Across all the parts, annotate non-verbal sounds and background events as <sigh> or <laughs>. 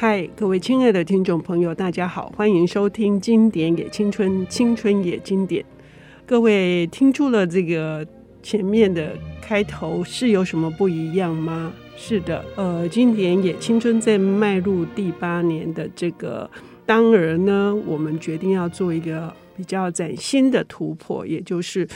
嗨，各位亲爱的听众朋友，大家好，欢迎收听《经典也青春，青春也经典》。各位听出了这个前面的开头是有什么不一样吗？是的，呃，《经典也青春》在迈入第八年的这个当儿呢，我们决定要做一个比较崭新的突破，也就是。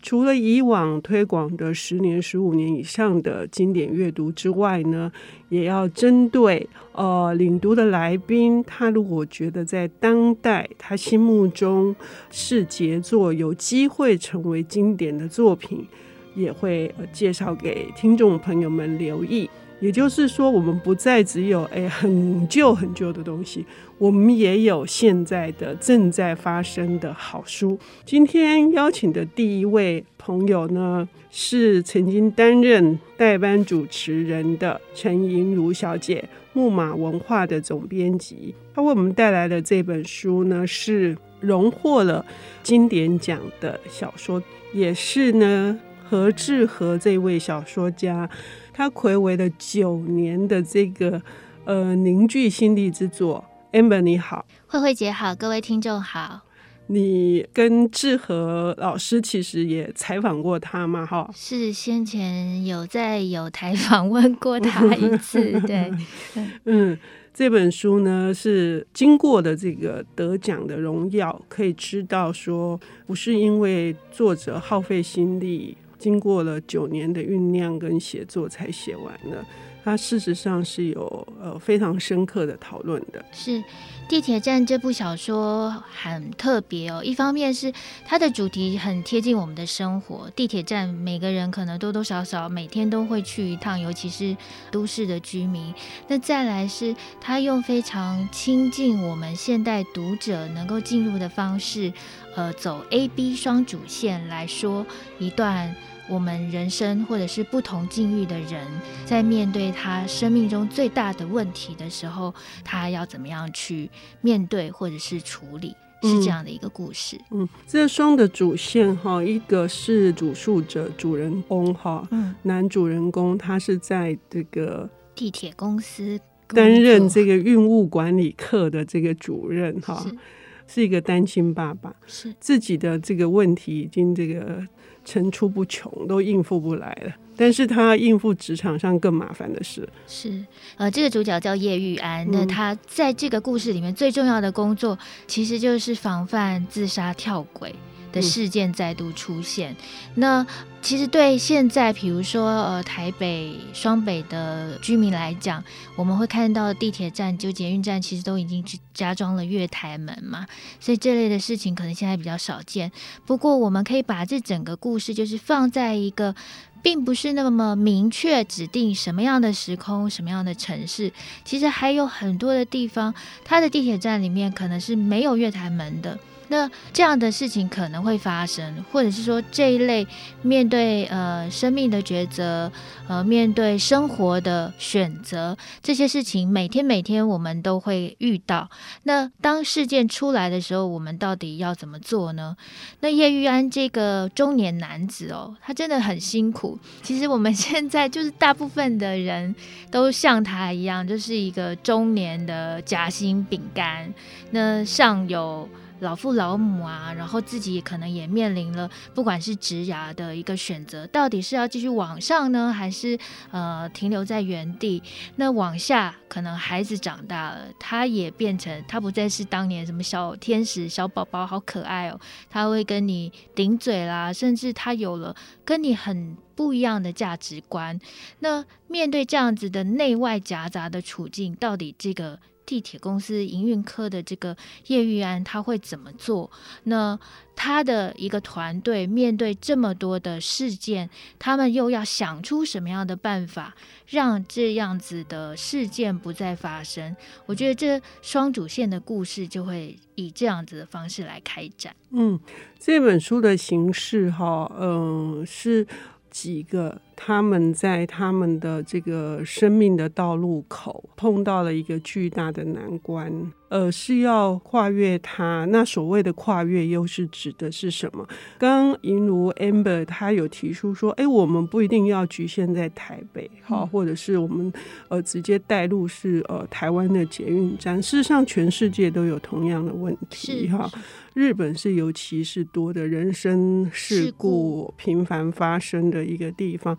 除了以往推广的十年、十五年以上的经典阅读之外呢，也要针对呃领读的来宾，他如果觉得在当代他心目中是杰作，有机会成为经典的作品，也会介绍给听众朋友们留意。也就是说，我们不再只有诶很旧很旧的东西，我们也有现在的正在发生的好书。今天邀请的第一位朋友呢，是曾经担任代班主持人的陈盈如小姐，木马文化的总编辑。她为我们带来的这本书呢，是荣获了经典奖的小说，也是呢何志和这位小说家。他睽违了九年的这个呃凝聚心力之作，Amber 你好，慧慧姐好，各位听众好。你跟志和老师其实也采访过他嘛？哈，是先前有在有台访问过他一次，<laughs> 对，嗯，这本书呢是经过的这个得奖的荣耀，可以知道说不是因为作者耗费心力。经过了九年的酝酿跟写作才写完了，它事实上是有呃非常深刻的讨论的。是《地铁站》这部小说很特别哦，一方面是它的主题很贴近我们的生活，地铁站每个人可能多多少少每天都会去一趟，尤其是都市的居民。那再来是它用非常亲近我们现代读者能够进入的方式，呃，走 A B 双主线来说一段。我们人生或者是不同境遇的人，在面对他生命中最大的问题的时候，他要怎么样去面对或者是处理，是这样的一个故事。嗯，嗯，这双的主线哈，一个是主述者主人公哈，嗯，男主人公他是在这个地铁公司担任这个运务管理课的这个主任哈，是，是一个单亲爸爸，是。自己的这个问题已经这个。层出不穷，都应付不来了。但是他应付职场上更麻烦的事。是，呃，这个主角叫叶玉安。嗯、那他在这个故事里面最重要的工作，其实就是防范自杀跳轨的事件再度出现。嗯、那其实对现在，比如说呃台北双北的居民来讲，我们会看到地铁站就捷运站，其实都已经加装了月台门嘛，所以这类的事情可能现在比较少见。不过我们可以把这整个故事就是放在一个，并不是那么明确指定什么样的时空、什么样的城市，其实还有很多的地方，它的地铁站里面可能是没有月台门的。那这样的事情可能会发生，或者是说这一类面对呃生命的抉择，呃面对生活的选择，这些事情每天每天我们都会遇到。那当事件出来的时候，我们到底要怎么做呢？那叶玉安这个中年男子哦，他真的很辛苦。其实我们 <laughs> 现在就是大部分的人都像他一样，就是一个中年的夹心饼干。那上有。老父老母啊，然后自己可能也面临了，不管是职涯的一个选择，到底是要继续往上呢，还是呃停留在原地？那往下，可能孩子长大了，他也变成他不再是当年什么小天使、小宝宝，好可爱哦，他会跟你顶嘴啦，甚至他有了跟你很不一样的价值观。那面对这样子的内外夹杂的处境，到底这个？地铁公司营运科的这个叶玉安，他会怎么做？那他的一个团队面对这么多的事件，他们又要想出什么样的办法，让这样子的事件不再发生？我觉得这双主线的故事就会以这样子的方式来开展。嗯，这本书的形式哈，嗯，是几个他们在他们的这个生命的道路口碰到了一个巨大的难关。呃，是要跨越它。那所谓的跨越，又是指的是什么？刚刚银如 Amber 他有提出说，哎，我们不一定要局限在台北，好，或者是我们呃直接带入是呃台湾的捷运站。事实上，全世界都有同样的问题，哈。日本是尤其是多的人身事故频繁发生的一个地方。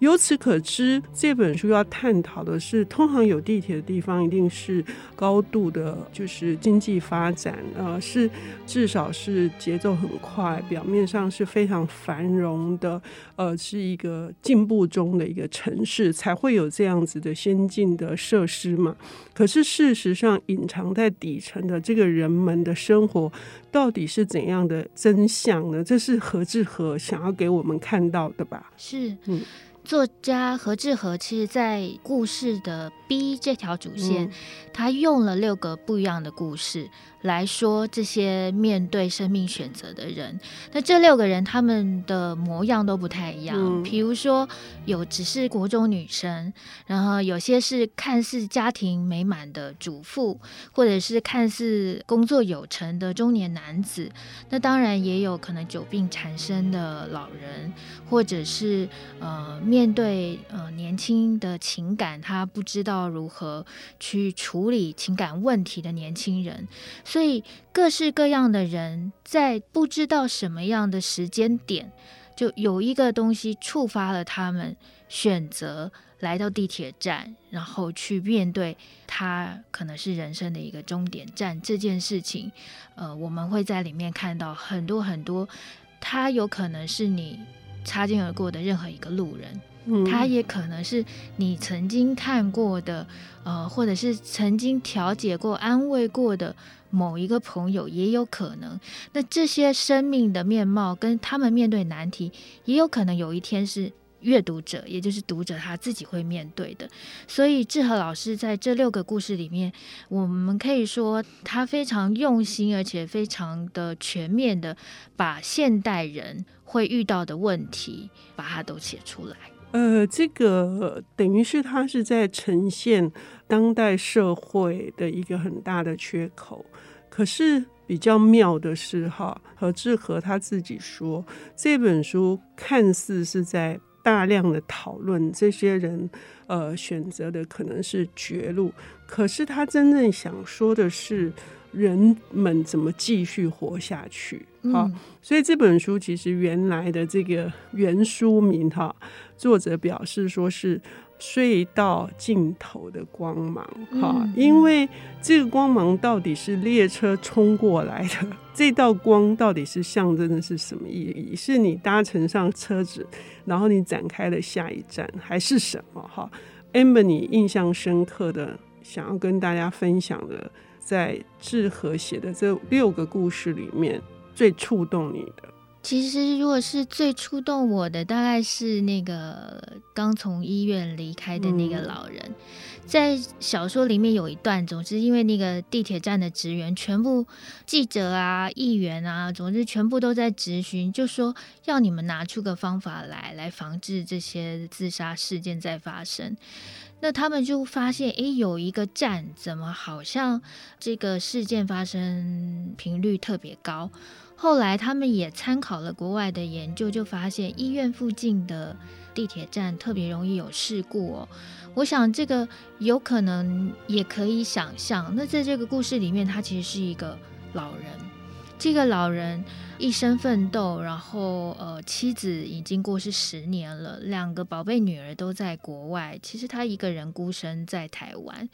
由此可知，这本书要探讨的是，通常有地铁的地方，一定是高度的，就是经济发展，呃，是至少是节奏很快，表面上是非常繁荣的，呃，是一个进步中的一个城市，才会有这样子的先进的设施嘛。可是事实上，隐藏在底层的这个人们的生活，到底是怎样的真相呢？这是何志和想要给我们看到的吧？是，嗯。作家何志和其实，在故事的 B 这条主线，嗯、他用了六个不一样的故事。来说这些面对生命选择的人，那这六个人他们的模样都不太一样。嗯、比如说，有只是国中女生，然后有些是看似家庭美满的主妇，或者是看似工作有成的中年男子。那当然也有可能久病缠身的老人，或者是呃面对呃年轻的情感，他不知道如何去处理情感问题的年轻人。所以各式各样的人在不知道什么样的时间点，就有一个东西触发了他们选择来到地铁站，然后去面对他可能是人生的一个终点站这件事情。呃，我们会在里面看到很多很多，他有可能是你擦肩而过的任何一个路人。他也可能是你曾经看过的，呃，或者是曾经调解过、安慰过的某一个朋友，也有可能。那这些生命的面貌跟他们面对难题，也有可能有一天是阅读者，也就是读者他自己会面对的。所以志和老师在这六个故事里面，我们可以说他非常用心，而且非常的全面的把现代人会遇到的问题，把它都写出来。呃，这个等于是他是在呈现当代社会的一个很大的缺口。可是比较妙的是，哈，何志和他自己说，这本书看似是在大量的讨论这些人，呃，选择的可能是绝路。可是他真正想说的是，人们怎么继续活下去？好，嗯，所以这本书其实原来的这个原书名，哈。作者表示说是隧道尽头的光芒，哈、嗯，因为这个光芒到底是列车冲过来的，<laughs> 这道光到底是象征的是什么意义？是你搭乘上车子，然后你展开了下一站，还是什么？哈，Amber，你印象深刻的，想要跟大家分享的，在志和写的这六个故事里面，最触动你的。其实，如果是最触动我的，大概是那个刚从医院离开的那个老人。嗯、在小说里面有一段，总之因为那个地铁站的职员，全部记者啊、议员啊，总之全部都在质询，就说要你们拿出个方法来，来防治这些自杀事件再发生。那他们就发现，诶，有一个站怎么好像这个事件发生频率特别高。后来他们也参考了国外的研究，就发现医院附近的地铁站特别容易有事故哦。我想这个有可能也可以想象。那在这个故事里面，他其实是一个老人，这个老人。一生奋斗，然后呃，妻子已经过世十年了，两个宝贝女儿都在国外，其实他一个人孤身在台湾。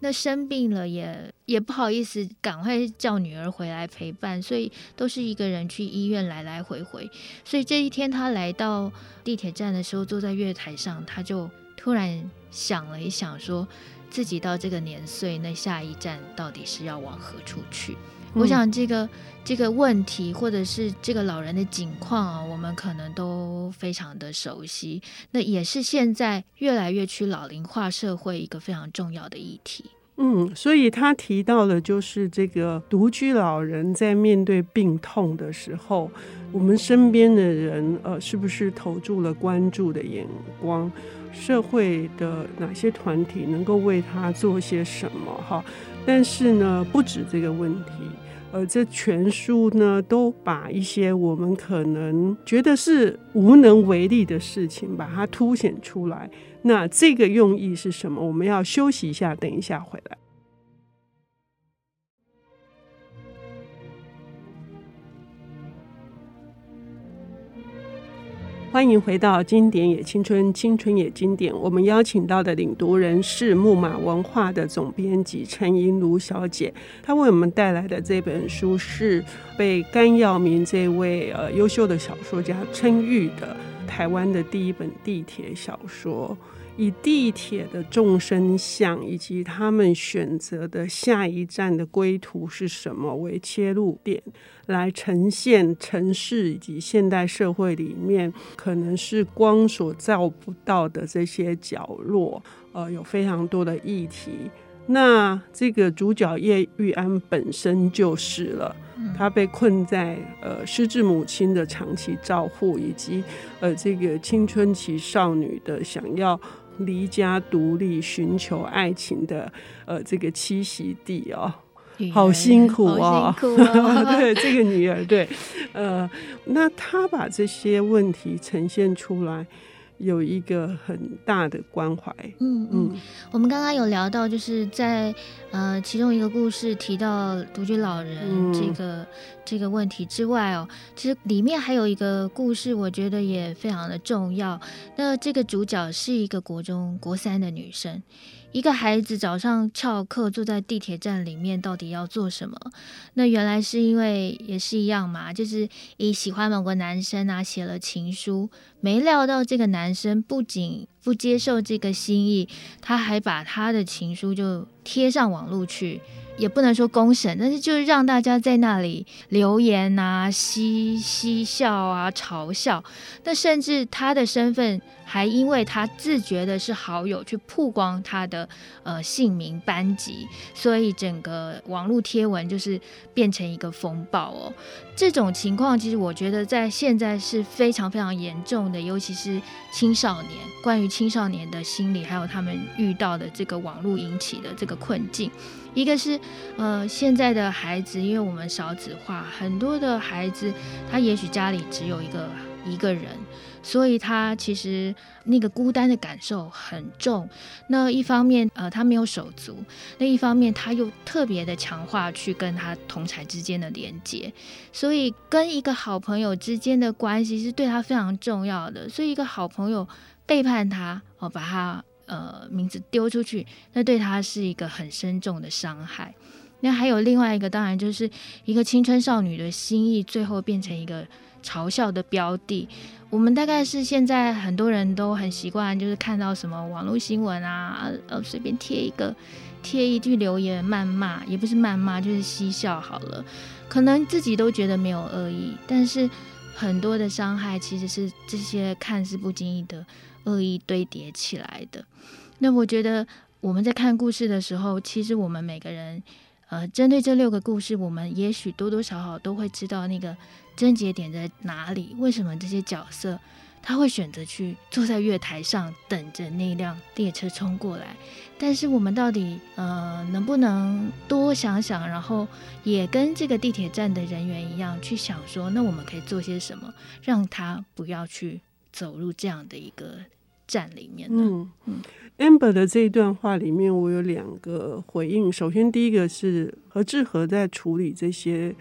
那生病了也也不好意思赶快叫女儿回来陪伴，所以都是一个人去医院来来回回。所以这一天他来到地铁站的时候，坐在月台上，他就突然想了一想，说自己到这个年岁，那下一站到底是要往何处去？我想这个这个问题，或者是这个老人的境况啊，我们可能都非常的熟悉。那也是现在越来越趋老龄化社会一个非常重要的议题。嗯，所以他提到的就是这个独居老人在面对病痛的时候，我们身边的人呃，是不是投注了关注的眼光？社会的哪些团体能够为他做些什么？哈，但是呢，不止这个问题，而，这全书呢都把一些我们可能觉得是无能为力的事情，把它凸显出来。那这个用意是什么？我们要休息一下，等一下回来。欢迎回到《经典也青春，青春也经典》。我们邀请到的领读人是木马文化的总编辑陈银如小姐，她为我们带来的这本书是被甘耀明这位呃优秀的小说家称誉的台湾的第一本地铁小说。以地铁的众生相以及他们选择的下一站的归途是什么为切入点，来呈现城市以及现代社会里面可能是光所照不到的这些角落，呃，有非常多的议题。那这个主角叶玉安本身就是了，他被困在呃失智母亲的长期照护，以及呃这个青春期少女的想要。离家独立、寻求爱情的呃，这个栖息地哦，好辛苦哦，辛苦哦。<laughs> 对这个女儿，对，呃，那她把这些问题呈现出来。有一个很大的关怀。嗯嗯，我们刚刚有聊到，就是在呃其中一个故事提到独居老人这个、嗯、这个问题之外哦，其实里面还有一个故事，我觉得也非常的重要。那这个主角是一个国中国三的女生。一个孩子早上翘课坐在地铁站里面，到底要做什么？那原来是因为也是一样嘛，就是以喜欢某个男生啊，写了情书，没料到这个男生不仅不接受这个心意，他还把他的情书就贴上网络去。也不能说公审，但是就是让大家在那里留言啊、嬉嬉笑啊、嘲笑。那甚至他的身份还因为他自觉的是好友，去曝光他的呃姓名、班级，所以整个网络贴文就是变成一个风暴哦。这种情况其实我觉得在现在是非常非常严重的，尤其是青少年，关于青少年的心理，还有他们遇到的这个网络引起的这个困境。一个是，呃，现在的孩子，因为我们少子化，很多的孩子他也许家里只有一个一个人，所以他其实那个孤单的感受很重。那一方面，呃，他没有手足；那一方面，他又特别的强化去跟他同才之间的连接，所以跟一个好朋友之间的关系是对他非常重要的。所以一个好朋友背叛他，哦，把他。呃，名字丢出去，那对他是一个很深重的伤害。那还有另外一个，当然就是一个青春少女的心意，最后变成一个嘲笑的标的。我们大概是现在很多人都很习惯，就是看到什么网络新闻啊，呃，随便贴一个，贴一句留言谩骂，也不是谩骂，就是嬉笑好了。可能自己都觉得没有恶意，但是很多的伤害其实是这些看似不经意的。恶意堆叠起来的。那我觉得我们在看故事的时候，其实我们每个人，呃，针对这六个故事，我们也许多多少少都会知道那个症结点在哪里。为什么这些角色他会选择去坐在月台上等着那辆列车冲过来？但是我们到底呃能不能多想想，然后也跟这个地铁站的人员一样去想说，那我们可以做些什么，让他不要去走入这样的一个。站里面的，嗯嗯，Amber 的这一段话里面，我有两个回应。首先，第一个是何志和在处理这些。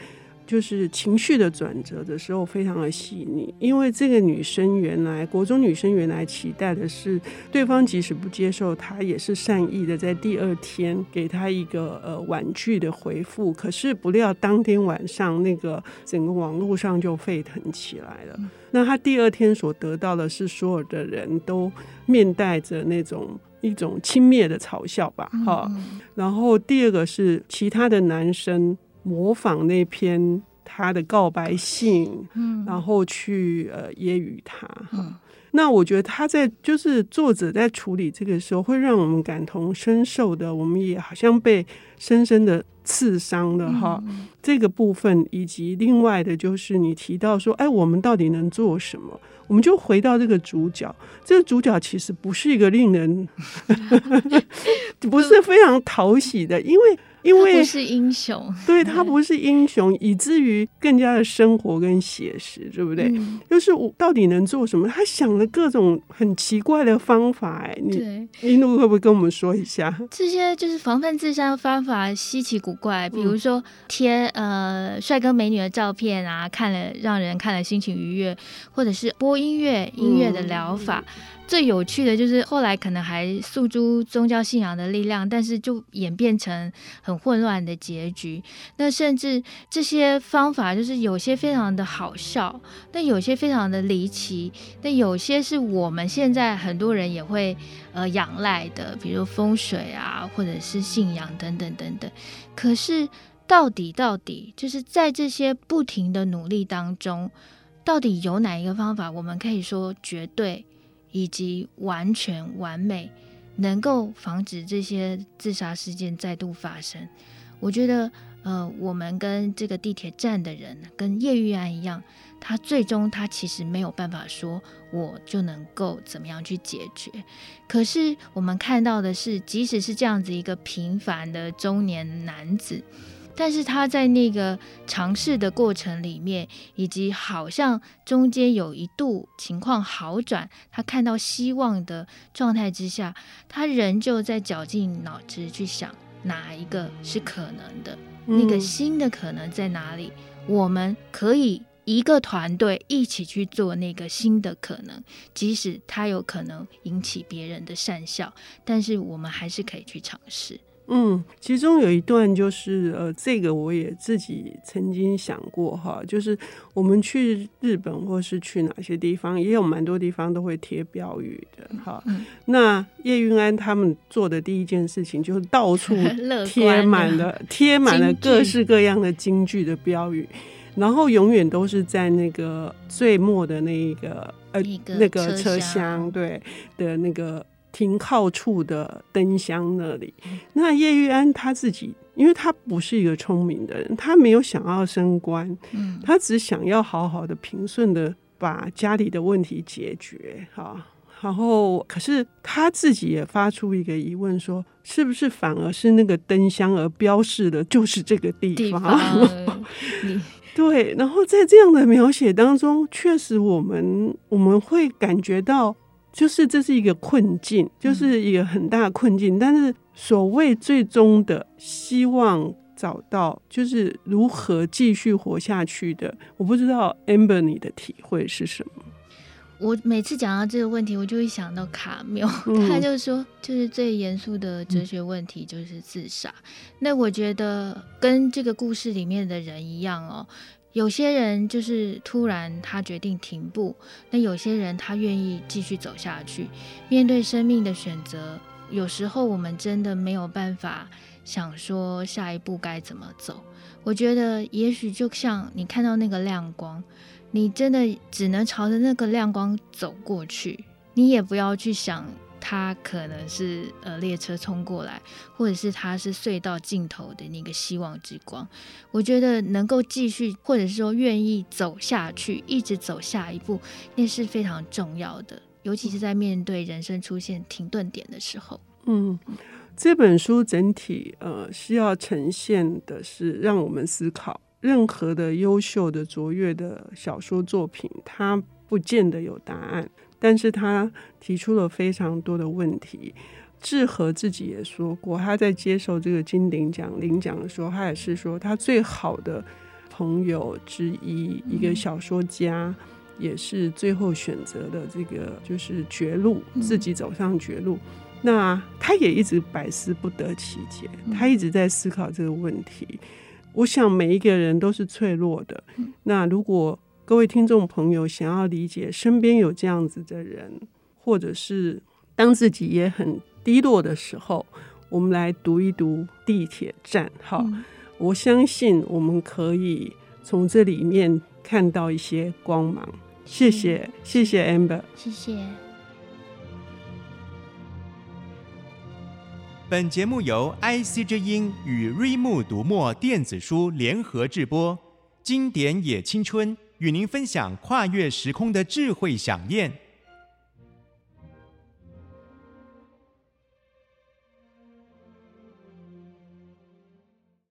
就是情绪的转折的时候，非常的细腻。因为这个女生原来国中女生原来期待的是，对方即使不接受她，也是善意的，在第二天给她一个呃婉拒的回复。可是不料当天晚上，那个整个网络上就沸腾起来了。那她第二天所得到的是，所有的人都面带着那种一种轻蔑的嘲笑吧，哈。然后第二个是其他的男生。模仿那篇他的告白信，嗯，然后去呃揶揄他。嗯那我觉得他在就是作者在处理这个时候，会让我们感同身受的，我们也好像被深深的刺伤了哈。嗯、这个部分，以及另外的就是你提到说，哎，我们到底能做什么？我们就回到这个主角，这个主角其实不是一个令人 <laughs> <laughs> 不是非常讨喜的，因为。因为他不是英雄，对，他不是英雄，以至于更加的生活跟写实，对不对？嗯、就是我到底能做什么？他想了各种很奇怪的方法，哎，你一路会不会跟我们说一下？这些就是防范自杀的方法稀奇古怪，比如说贴呃帅哥美女的照片啊，看了让人看了心情愉悦，或者是播音乐音乐的疗法。嗯最有趣的就是后来可能还诉诸宗教信仰的力量，但是就演变成很混乱的结局。那甚至这些方法就是有些非常的好笑，但有些非常的离奇，但有些是我们现在很多人也会呃仰赖的，比如风水啊，或者是信仰等等等等。可是到底到底就是在这些不停的努力当中，到底有哪一个方法我们可以说绝对？以及完全完美，能够防止这些自杀事件再度发生。我觉得，呃，我们跟这个地铁站的人，跟叶玉安一样，他最终他其实没有办法说，我就能够怎么样去解决。可是我们看到的是，即使是这样子一个平凡的中年男子。但是他在那个尝试的过程里面，以及好像中间有一度情况好转，他看到希望的状态之下，他仍旧在绞尽脑汁去想哪一个是可能的，嗯、那个新的可能在哪里？我们可以一个团队一起去做那个新的可能，即使他有可能引起别人的善笑，但是我们还是可以去尝试。嗯，其中有一段就是呃，这个我也自己曾经想过哈，就是我们去日本或是去哪些地方，也有蛮多地方都会贴标语的哈。嗯、那叶云安他们做的第一件事情就是到处 <laughs> 贴满了贴满了各式各样的京剧的标语，然后永远都是在那个最末的那一个呃个那个车厢对的那个。停靠处的灯箱那里，那叶玉安他自己，因为他不是一个聪明的人，他没有想要升官，嗯，他只想要好好的平顺的把家里的问题解决，哈，然后可是他自己也发出一个疑问，说是不是反而是那个灯箱而标示的就是这个地方？地方 <laughs> 对，然后在这样的描写当中，确实我们我们会感觉到。就是这是一个困境，就是一个很大的困境。嗯、但是所谓最终的希望找到，就是如何继续活下去的。我不知道 Amber 你的体会是什么？我每次讲到这个问题，我就会想到卡缪，嗯、<laughs> 他就说，就是最严肃的哲学问题就是自杀。嗯、那我觉得跟这个故事里面的人一样哦。有些人就是突然他决定停步，那有些人他愿意继续走下去。面对生命的选择，有时候我们真的没有办法想说下一步该怎么走。我觉得也许就像你看到那个亮光，你真的只能朝着那个亮光走过去，你也不要去想。他可能是呃列车冲过来，或者是他是隧道尽头的那个希望之光。我觉得能够继续，或者是说愿意走下去，一直走下一步，那是非常重要的。尤其是在面对人生出现停顿点的时候。嗯，这本书整体呃需要呈现的是让我们思考，任何的优秀的卓越的小说作品，它不见得有答案。但是他提出了非常多的问题，志和自己也说过，他在接受这个金鼎奖领奖的时候，他也是说他最好的朋友之一，一个小说家，也是最后选择的这个就是绝路，自己走上绝路。那他也一直百思不得其解，他一直在思考这个问题。我想每一个人都是脆弱的，那如果。各位听众朋友，想要理解身边有这样子的人，或者是当自己也很低落的时候，我们来读一读《地铁站》。哈，嗯、我相信我们可以从这里面看到一些光芒。谢谢，谢谢 Amber，谢谢。本节目由 IC 之音与瑞木读墨电子书联合制播，经典也青春与您分享跨越时空的智慧想念。